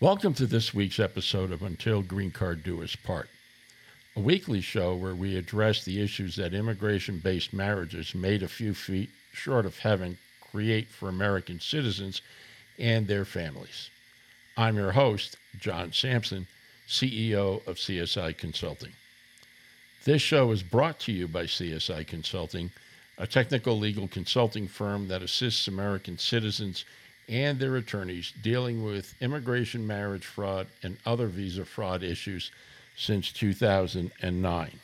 Welcome to this week's episode of Until Green Card Do Us Part, a weekly show where we address the issues that immigration based marriages made a few feet short of heaven create for American citizens and their families. I'm your host, John Sampson, CEO of CSI Consulting. This show is brought to you by CSI Consulting, a technical legal consulting firm that assists American citizens and their attorneys dealing with immigration, marriage fraud, and other visa fraud issues since 2009.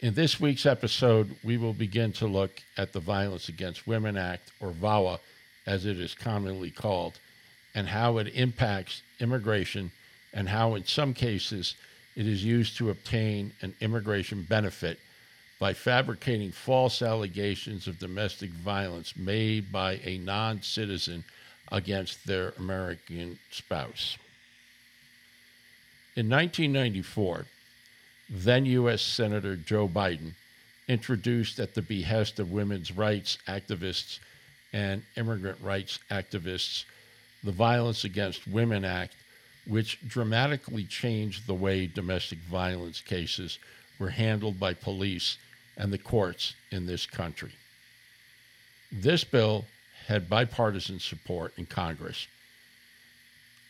In this week's episode, we will begin to look at the Violence Against Women Act, or VAWA as it is commonly called, and how it impacts immigration and how, in some cases, it is used to obtain an immigration benefit by fabricating false allegations of domestic violence made by a non citizen against their American spouse. In 1994, then U.S. Senator Joe Biden introduced, at the behest of women's rights activists and immigrant rights activists, the Violence Against Women Act, which dramatically changed the way domestic violence cases were handled by police and the courts in this country. This bill had bipartisan support in Congress.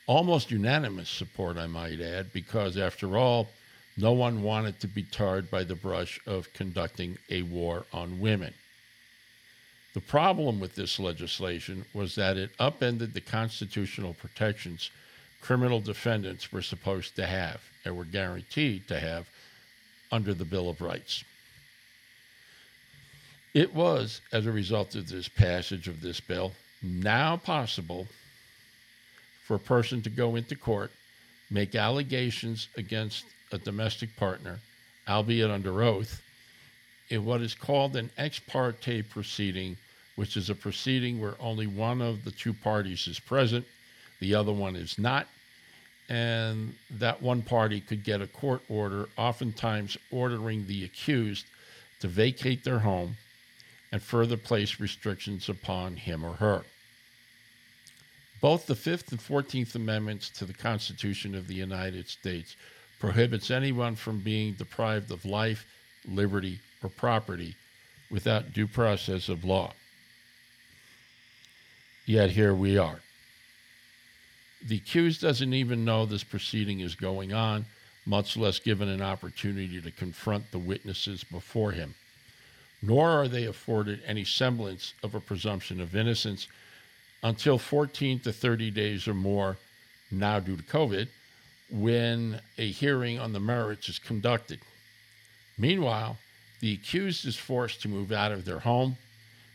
Almost unanimous support, I might add, because after all, no one wanted to be tarred by the brush of conducting a war on women. The problem with this legislation was that it upended the constitutional protections criminal defendants were supposed to have and were guaranteed to have under the Bill of Rights. It was, as a result of this passage of this bill, now possible for a person to go into court, make allegations against a domestic partner, albeit under oath, in what is called an ex parte proceeding, which is a proceeding where only one of the two parties is present, the other one is not, and that one party could get a court order, oftentimes ordering the accused to vacate their home and further place restrictions upon him or her. Both the Fifth and Fourteenth Amendments to the Constitution of the United States prohibits anyone from being deprived of life, liberty, or property without due process of law. Yet here we are. The accused doesn't even know this proceeding is going on, much less given an opportunity to confront the witnesses before him nor are they afforded any semblance of a presumption of innocence until 14 to 30 days or more, now due to COVID, when a hearing on the merits is conducted. Meanwhile, the accused is forced to move out of their home,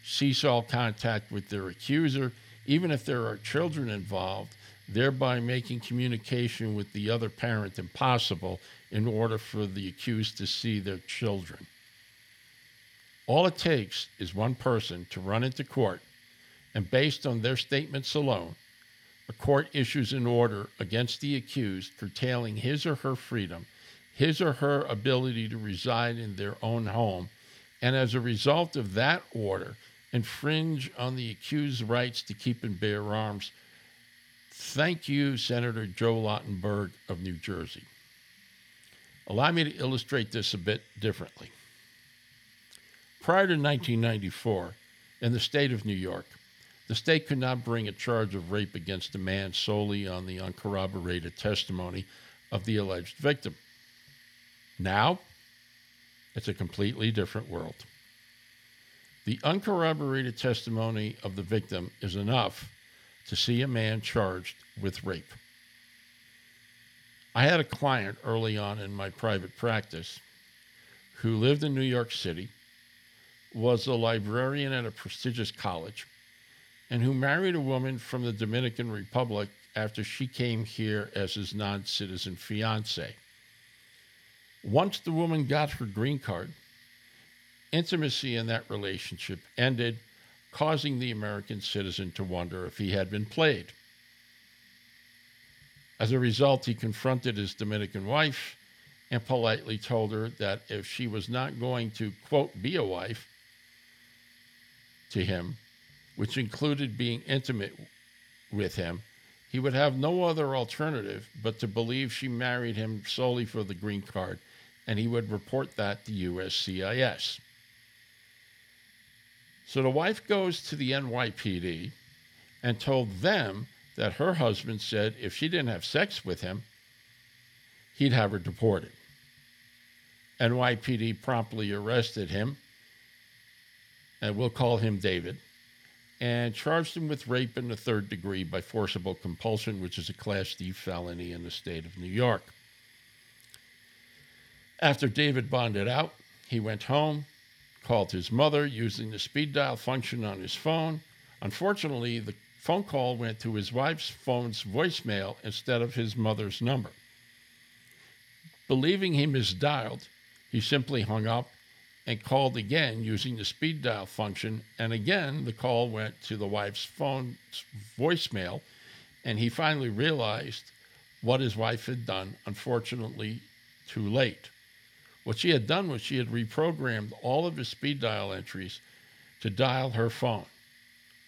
cease all contact with their accuser, even if there are children involved, thereby making communication with the other parent impossible in order for the accused to see their children. All it takes is one person to run into court, and based on their statements alone, a court issues an order against the accused curtailing his or her freedom, his or her ability to reside in their own home, and as a result of that order, infringe on the accused's rights to keep and bear arms. Thank you, Senator Joe Lautenberg of New Jersey. Allow me to illustrate this a bit differently. Prior to 1994, in the state of New York, the state could not bring a charge of rape against a man solely on the uncorroborated testimony of the alleged victim. Now, it's a completely different world. The uncorroborated testimony of the victim is enough to see a man charged with rape. I had a client early on in my private practice who lived in New York City was a librarian at a prestigious college and who married a woman from the Dominican Republic after she came here as his non citizen fiance. Once the woman got her green card, intimacy in that relationship ended, causing the American citizen to wonder if he had been played. As a result, he confronted his Dominican wife and politely told her that if she was not going to, quote, be a wife, to him, which included being intimate with him, he would have no other alternative but to believe she married him solely for the green card, and he would report that to USCIS. So the wife goes to the NYPD and told them that her husband said if she didn't have sex with him, he'd have her deported. NYPD promptly arrested him, and we'll call him David, and charged him with rape in the third degree by forcible compulsion, which is a Class D felony in the state of New York. After David bonded out, he went home, called his mother using the speed dial function on his phone. Unfortunately, the phone call went to his wife's phone's voicemail instead of his mother's number. Believing he misdialed, he simply hung up and called again using the speed dial function. And again, the call went to the wife's phone voicemail. And he finally realized what his wife had done, unfortunately, too late. What she had done was she had reprogrammed all of his speed dial entries to dial her phone.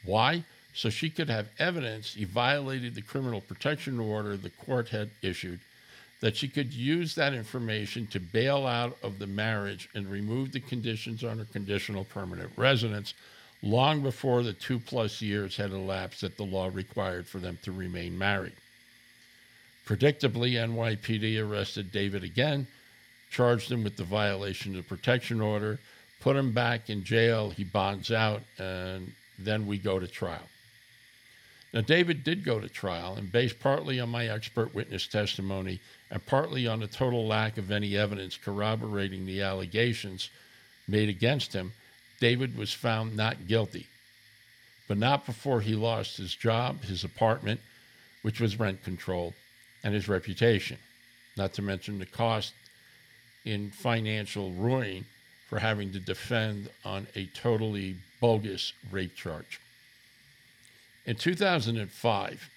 Why? So she could have evidence he violated the criminal protection order the court had issued that she could use that information to bail out of the marriage and remove the conditions on her conditional permanent residence long before the two plus years had elapsed that the law required for them to remain married. Predictably, NYPD arrested David again, charged him with the violation of the protection order, put him back in jail. He bonds out, and then we go to trial. Now, David did go to trial, and based partly on my expert witness testimony and partly on the total lack of any evidence corroborating the allegations made against him, David was found not guilty. But not before he lost his job, his apartment, which was rent controlled, and his reputation, not to mention the cost in financial ruin for having to defend on a totally bogus rape charge. In 2005,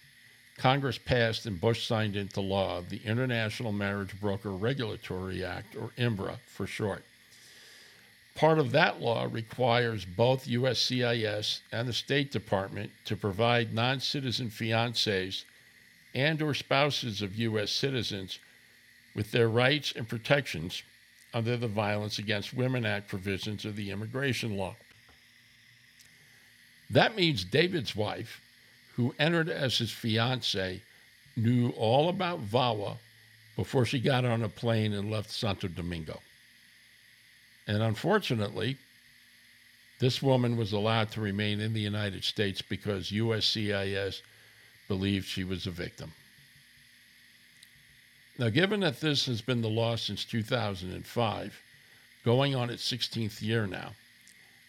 Congress passed and Bush signed into law the International Marriage Broker Regulatory Act, or IMBRA for short. Part of that law requires both USCIS and the State Department to provide non-citizen fiancés and or spouses of US citizens with their rights and protections under the Violence Against Women Act provisions of the immigration law. That means David's wife, who entered as his fiance, knew all about VAWA before she got on a plane and left Santo Domingo. And unfortunately, this woman was allowed to remain in the United States because USCIS believed she was a victim. Now, given that this has been the law since 2005, going on its 16th year now,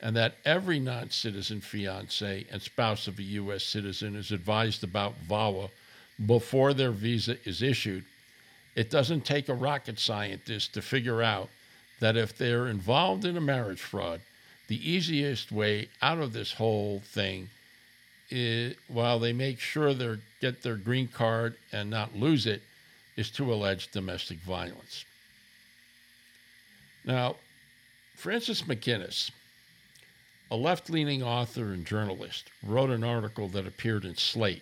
and that every non citizen fiance and spouse of a U.S. citizen is advised about VAWA before their visa is issued, it doesn't take a rocket scientist to figure out that if they're involved in a marriage fraud, the easiest way out of this whole thing is, while they make sure they get their green card and not lose it, is to allege domestic violence. Now, Francis McInnes a left leaning author and journalist, wrote an article that appeared in Slate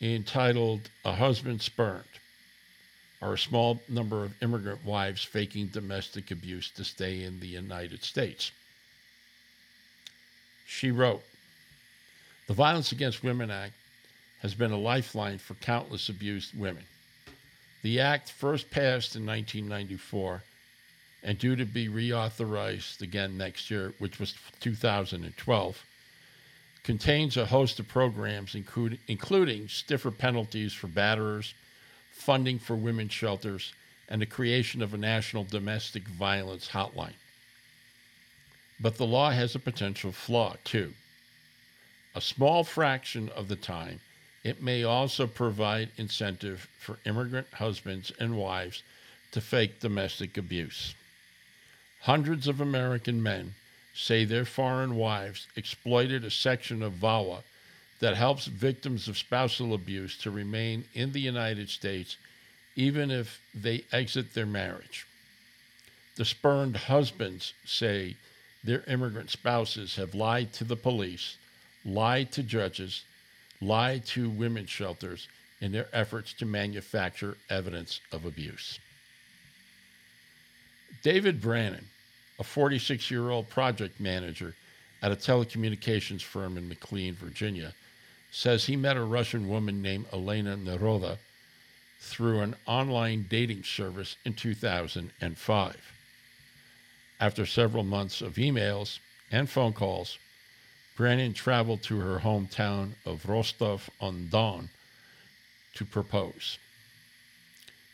entitled A Husband Spurned Are a Small Number of Immigrant Wives Faking Domestic Abuse to Stay in the United States. She wrote The Violence Against Women Act has been a lifeline for countless abused women. The act first passed in 1994 and due to be reauthorized again next year, which was 2012, contains a host of programs, including stiffer penalties for batterers, funding for women's shelters, and the creation of a national domestic violence hotline. But the law has a potential flaw, too. A small fraction of the time, it may also provide incentive for immigrant husbands and wives to fake domestic abuse. Hundreds of American men say their foreign wives exploited a section of VAWA that helps victims of spousal abuse to remain in the United States even if they exit their marriage. The spurned husbands say their immigrant spouses have lied to the police, lied to judges, lied to women's shelters in their efforts to manufacture evidence of abuse. David Brannon, a 46 year old project manager at a telecommunications firm in McLean, Virginia, says he met a Russian woman named Elena Naroda through an online dating service in 2005. After several months of emails and phone calls, Brannon traveled to her hometown of Rostov on Don to propose.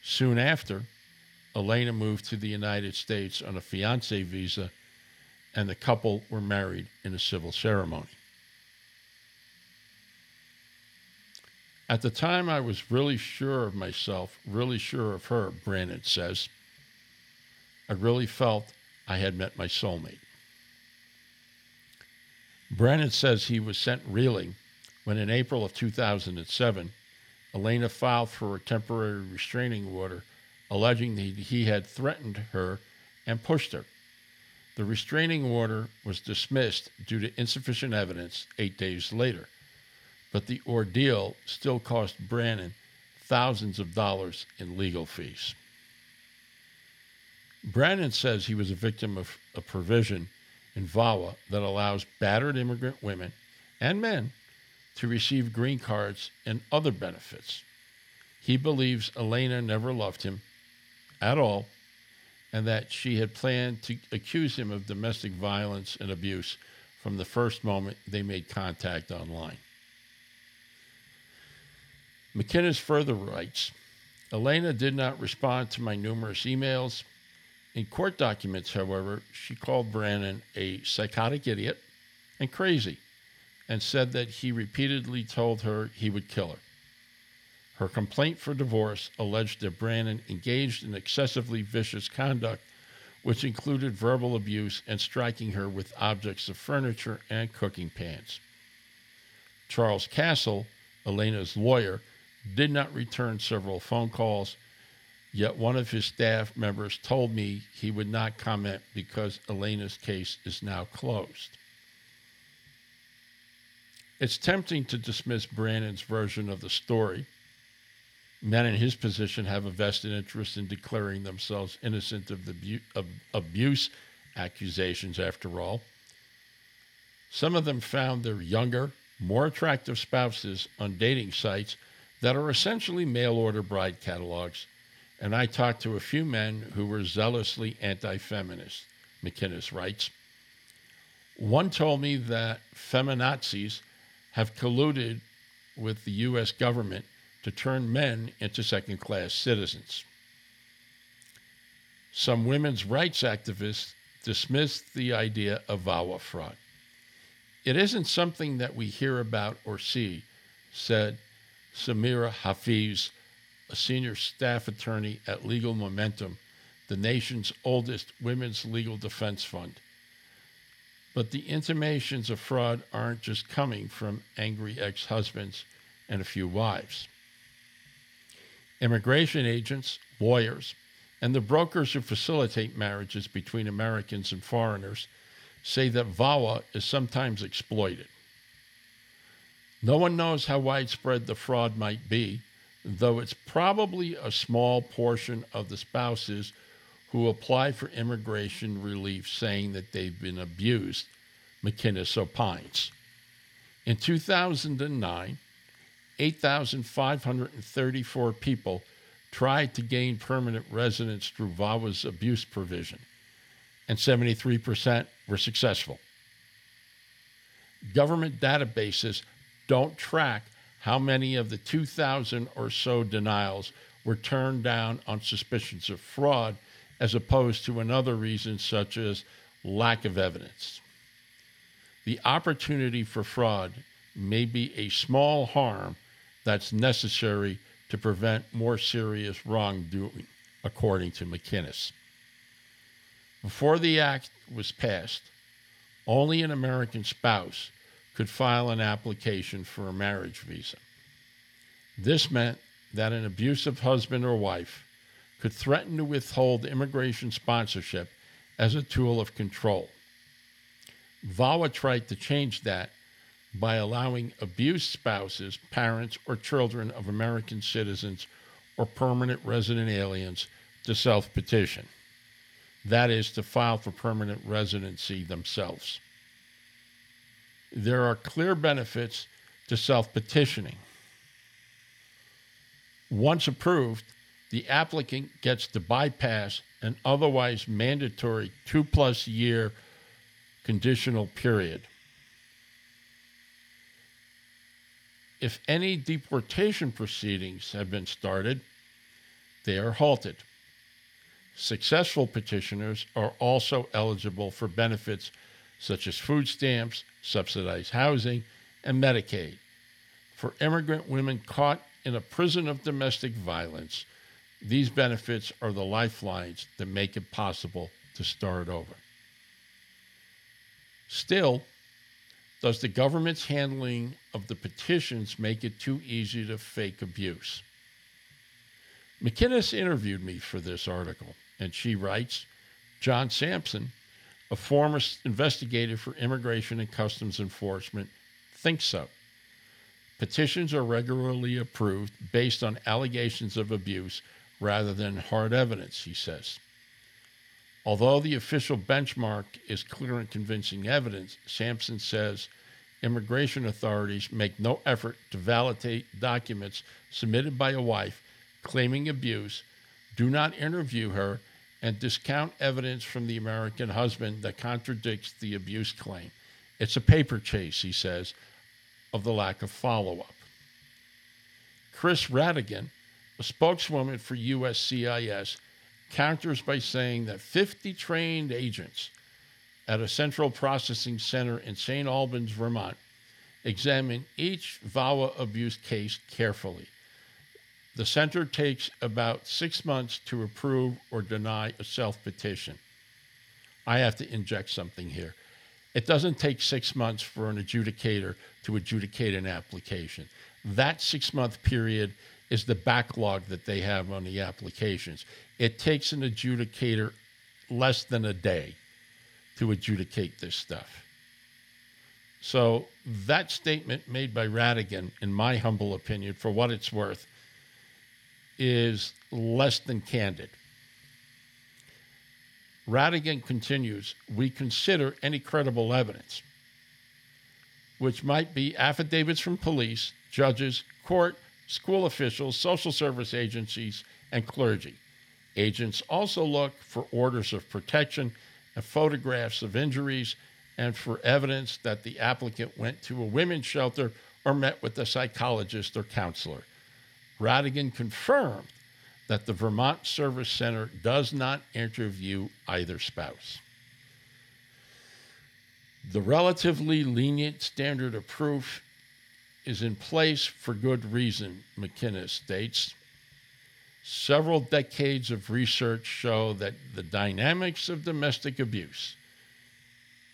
Soon after, Elena moved to the United States on a fiance visa, and the couple were married in a civil ceremony. At the time, I was really sure of myself, really sure of her, Brannon says. I really felt I had met my soulmate. Brannon says he was sent reeling when, in April of 2007, Elena filed for a temporary restraining order alleging that he had threatened her and pushed her. The restraining order was dismissed due to insufficient evidence eight days later but the ordeal still cost Brannon thousands of dollars in legal fees. Brannon says he was a victim of a provision in VAWA that allows battered immigrant women and men to receive green cards and other benefits. He believes Elena never loved him at all and that she had planned to accuse him of domestic violence and abuse from the first moment they made contact online. McInnes further writes Elena did not respond to my numerous emails. In court documents, however, she called Brannon a psychotic idiot and crazy and said that he repeatedly told her he would kill her. Her complaint for divorce alleged that Brannon engaged in excessively vicious conduct, which included verbal abuse and striking her with objects of furniture and cooking pans. Charles Castle, Elena's lawyer, did not return several phone calls, yet one of his staff members told me he would not comment because Elena's case is now closed. It's tempting to dismiss Brannon's version of the story. Men in his position have a vested interest in declaring themselves innocent of, the of abuse accusations, after all. Some of them found their younger, more attractive spouses on dating sites that are essentially mail order bride catalogs, and I talked to a few men who were zealously anti feminist, McInnes writes. One told me that feminazis have colluded with the U.S. government to turn men into second class citizens. Some women's rights activists dismissed the idea of VAWA fraud. It isn't something that we hear about or see, said Sameera Hafiz, a senior staff attorney at Legal Momentum, the nation's oldest women's legal defense fund. But the intimations of fraud aren't just coming from angry ex husbands and a few wives. Immigration agents, lawyers, and the brokers who facilitate marriages between Americans and foreigners say that VAWA is sometimes exploited. No one knows how widespread the fraud might be, though it's probably a small portion of the spouses who apply for immigration relief saying that they've been abused, McInnes opines. In 2009, 8,534 people tried to gain permanent residence through VAWA's abuse provision, and 73% were successful. Government databases don't track how many of the 2,000 or so denials were turned down on suspicions of fraud as opposed to another reason such as lack of evidence. The opportunity for fraud may be a small harm that's necessary to prevent more serious wrongdoing, according to McInnes. Before the act was passed, only an American spouse could file an application for a marriage visa. This meant that an abusive husband or wife could threaten to withhold immigration sponsorship as a tool of control. VAWA tried to change that by allowing abused spouses, parents, or children of American citizens or permanent resident aliens to self petition. That is, to file for permanent residency themselves. There are clear benefits to self petitioning. Once approved, the applicant gets to bypass an otherwise mandatory two plus year conditional period. If any deportation proceedings have been started, they are halted. Successful petitioners are also eligible for benefits such as food stamps, subsidized housing, and Medicaid. For immigrant women caught in a prison of domestic violence, these benefits are the lifelines that make it possible to start over. Still, does the government's handling of the petitions make it too easy to fake abuse? McInnes interviewed me for this article, and she writes John Sampson, a former investigator for Immigration and Customs Enforcement, thinks so. Petitions are regularly approved based on allegations of abuse rather than hard evidence, he says. Although the official benchmark is clear and convincing evidence, Sampson says immigration authorities make no effort to validate documents submitted by a wife claiming abuse, do not interview her, and discount evidence from the American husband that contradicts the abuse claim. It's a paper chase, he says, of the lack of follow up. Chris Rhatigan, a spokeswoman for USCIS, counters by saying that 50 trained agents at a central processing center in St. Albans, Vermont, examine each VAWA abuse case carefully. The center takes about six months to approve or deny a self petition. I have to inject something here. It doesn't take six months for an adjudicator to adjudicate an application. That six month period is the backlog that they have on the applications. It takes an adjudicator less than a day to adjudicate this stuff. So, that statement made by Rhatigan, in my humble opinion, for what it's worth, is less than candid. Rhatigan continues We consider any credible evidence, which might be affidavits from police, judges, court, school officials, social service agencies, and clergy. Agents also look for orders of protection and photographs of injuries and for evidence that the applicant went to a women's shelter or met with a psychologist or counselor. Rhatigan confirmed that the Vermont Service Center does not interview either spouse. The relatively lenient standard of proof is in place for good reason, McInnes states. Several decades of research show that the dynamics of domestic abuse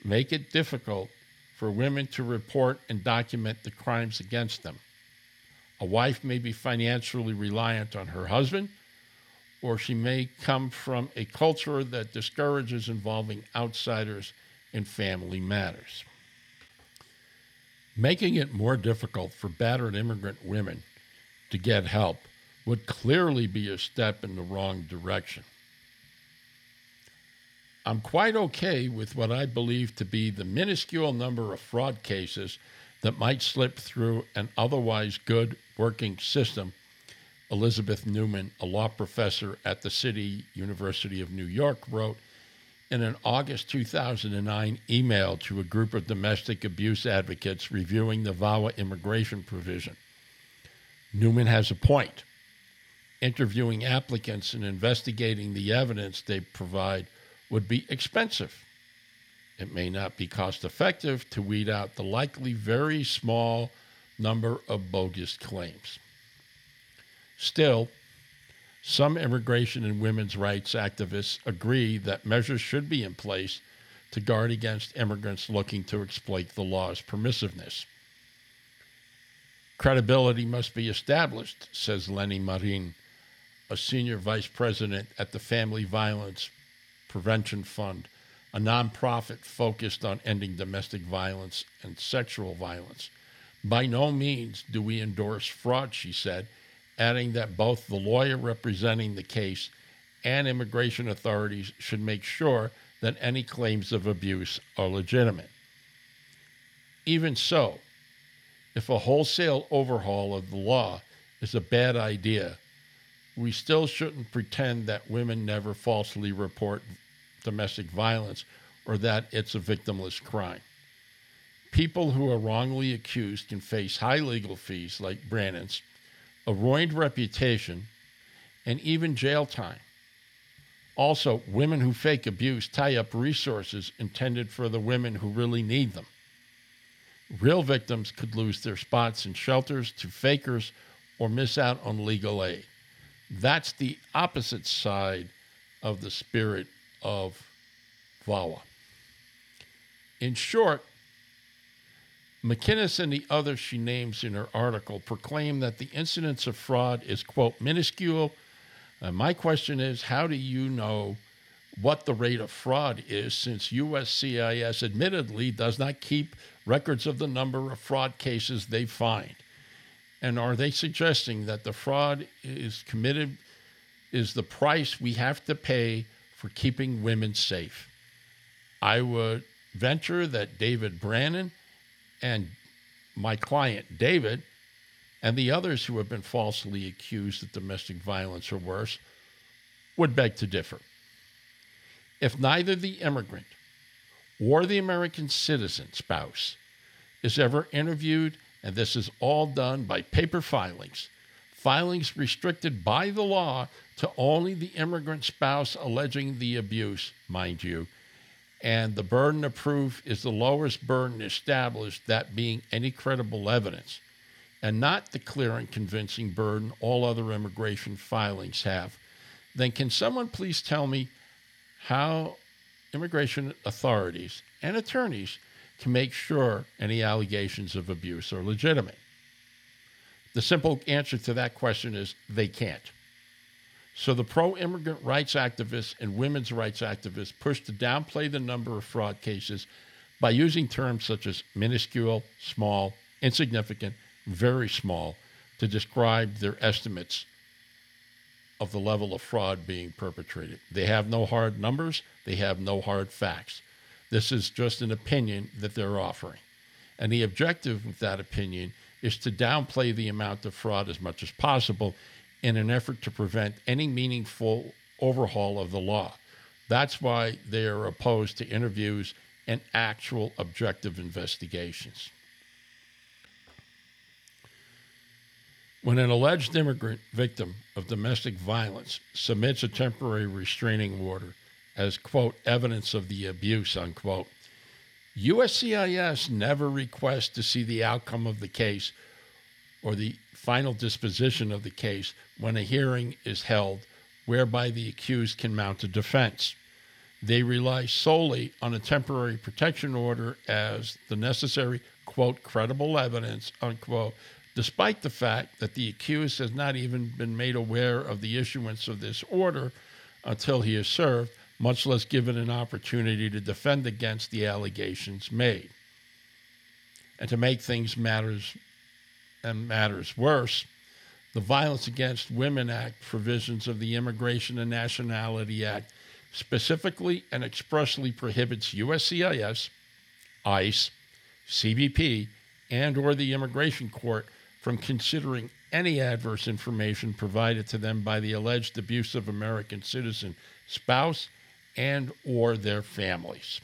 make it difficult for women to report and document the crimes against them. A wife may be financially reliant on her husband, or she may come from a culture that discourages involving outsiders in family matters. Making it more difficult for battered immigrant women to get help would clearly be a step in the wrong direction. I'm quite okay with what I believe to be the minuscule number of fraud cases that might slip through an otherwise good working system. Elizabeth Newman, a law professor at the City University of New York, wrote in an August 2009 email to a group of domestic abuse advocates reviewing the VAWA immigration provision. Newman has a point. Interviewing applicants and investigating the evidence they provide would be expensive. It may not be cost effective to weed out the likely very small number of bogus claims. Still, some immigration and women's rights activists agree that measures should be in place to guard against immigrants looking to exploit the law's permissiveness. Credibility must be established, says Leni Marin, a senior vice president at the Family Violence Prevention Fund, a nonprofit focused on ending domestic violence and sexual violence. By no means do we endorse fraud, she said, adding that both the lawyer representing the case and immigration authorities should make sure that any claims of abuse are legitimate. Even so, if a wholesale overhaul of the law is a bad idea, we still shouldn't pretend that women never falsely report domestic violence or that it's a victimless crime. People who are wrongly accused can face high legal fees like Brannon's, a ruined reputation, and even jail time. Also, women who fake abuse tie up resources intended for the women who really need them. Real victims could lose their spots in shelters to fakers or miss out on legal aid. That's the opposite side of the spirit of VAWA. In short, McInnes and the others she names in her article proclaim that the incidence of fraud is, quote, minuscule. Uh, my question is how do you know what the rate of fraud is since USCIS admittedly does not keep records of the number of fraud cases they find? And are they suggesting that the fraud is committed, is the price we have to pay for keeping women safe? I would venture that David Brannon and my client David and the others who have been falsely accused of domestic violence or worse would beg to differ. If neither the immigrant or the American citizen spouse is ever interviewed, and this is all done by paper filings, filings restricted by the law to only the immigrant spouse alleging the abuse, mind you, and the burden of proof is the lowest burden established, that being any credible evidence, and not the clear and convincing burden all other immigration filings have, then can someone please tell me how immigration authorities and attorneys can make sure any allegations of abuse are legitimate? The simple answer to that question is they can't. So the pro immigrant rights activists and women's rights activists push to downplay the number of fraud cases by using terms such as minuscule, small, insignificant, very small to describe their estimates of the level of fraud being perpetrated. They have no hard numbers, they have no hard facts. This is just an opinion that they're offering. And the objective of that opinion is to downplay the amount of fraud as much as possible in an effort to prevent any meaningful overhaul of the law. That's why they are opposed to interviews and actual objective investigations. When an alleged immigrant victim of domestic violence submits a temporary restraining order as, quote, evidence of the abuse, unquote, USCIS never requests to see the outcome of the case or the final disposition of the case when a hearing is held whereby the accused can mount a defense. They rely solely on a temporary protection order as the necessary, quote, credible evidence, unquote, despite the fact that the accused has not even been made aware of the issuance of this order until he is served, much less given an opportunity to defend against the allegations made. And to make things matters and matters worse, the Violence Against Women Act provisions of the Immigration and Nationality Act specifically and expressly prohibits USCIS, ICE, CBP, and or the immigration court from considering any adverse information provided to them by the alleged abuse of American citizen spouse and or their families.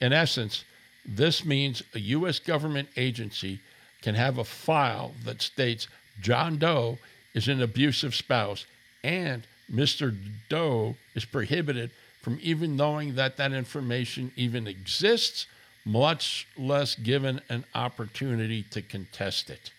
In essence, this means a U.S. government agency can have a file that states John Doe is an abusive spouse and Mr. Doe is prohibited from even knowing that that information even exists, much less given an opportunity to contest it.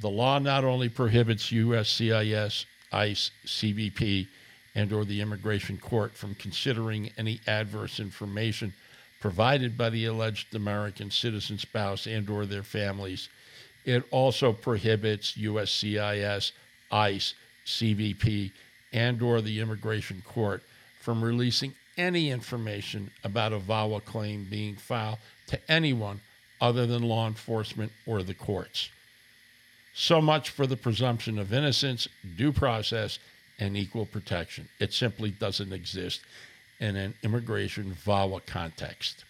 The law not only prohibits USCIS, ICE, CBP, and or the immigration court from considering any adverse information provided by the alleged American citizen spouse and or their families. It also prohibits USCIS, ICE, CBP, and or the immigration court from releasing any information about a VAWA claim being filed to anyone other than law enforcement or the courts. So much for the presumption of innocence, due process, and equal protection. It simply doesn't exist in an immigration VAWA context.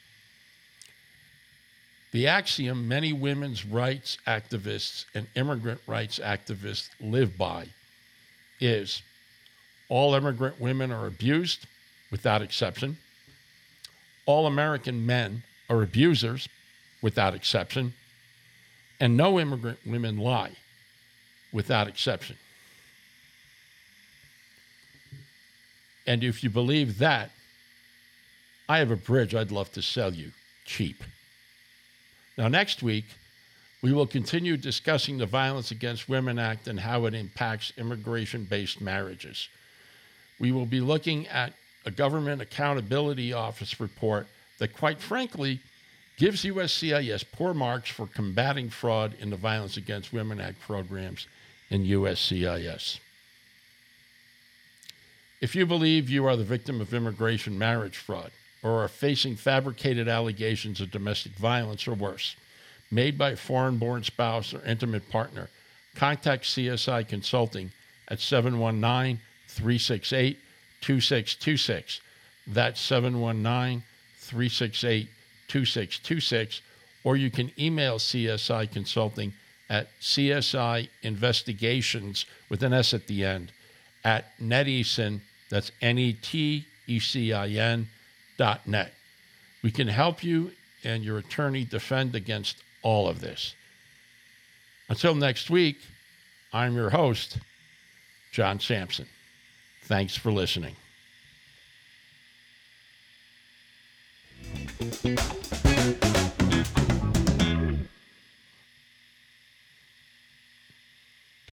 The axiom many women's rights activists and immigrant rights activists live by is all immigrant women are abused without exception. All American men are abusers without exception. And no immigrant women lie without exception. And if you believe that, I have a bridge I'd love to sell you cheap. Now, next week, we will continue discussing the Violence Against Women Act and how it impacts immigration based marriages. We will be looking at a Government Accountability Office report that, quite frankly, gives USCIS poor marks for combating fraud in the Violence Against Women Act programs in USCIS. If you believe you are the victim of immigration marriage fraud or are facing fabricated allegations of domestic violence or worse, made by a foreign born spouse or intimate partner, contact CSI Consulting at 719 368 2626. That's 719 368 2626. Or you can email CSI Consulting at CSI Investigations with an S at the end at netecin, that's N E T E C I N dot net. We can help you and your attorney defend against all of this. Until next week, I'm your host, John Sampson. Thanks for listening.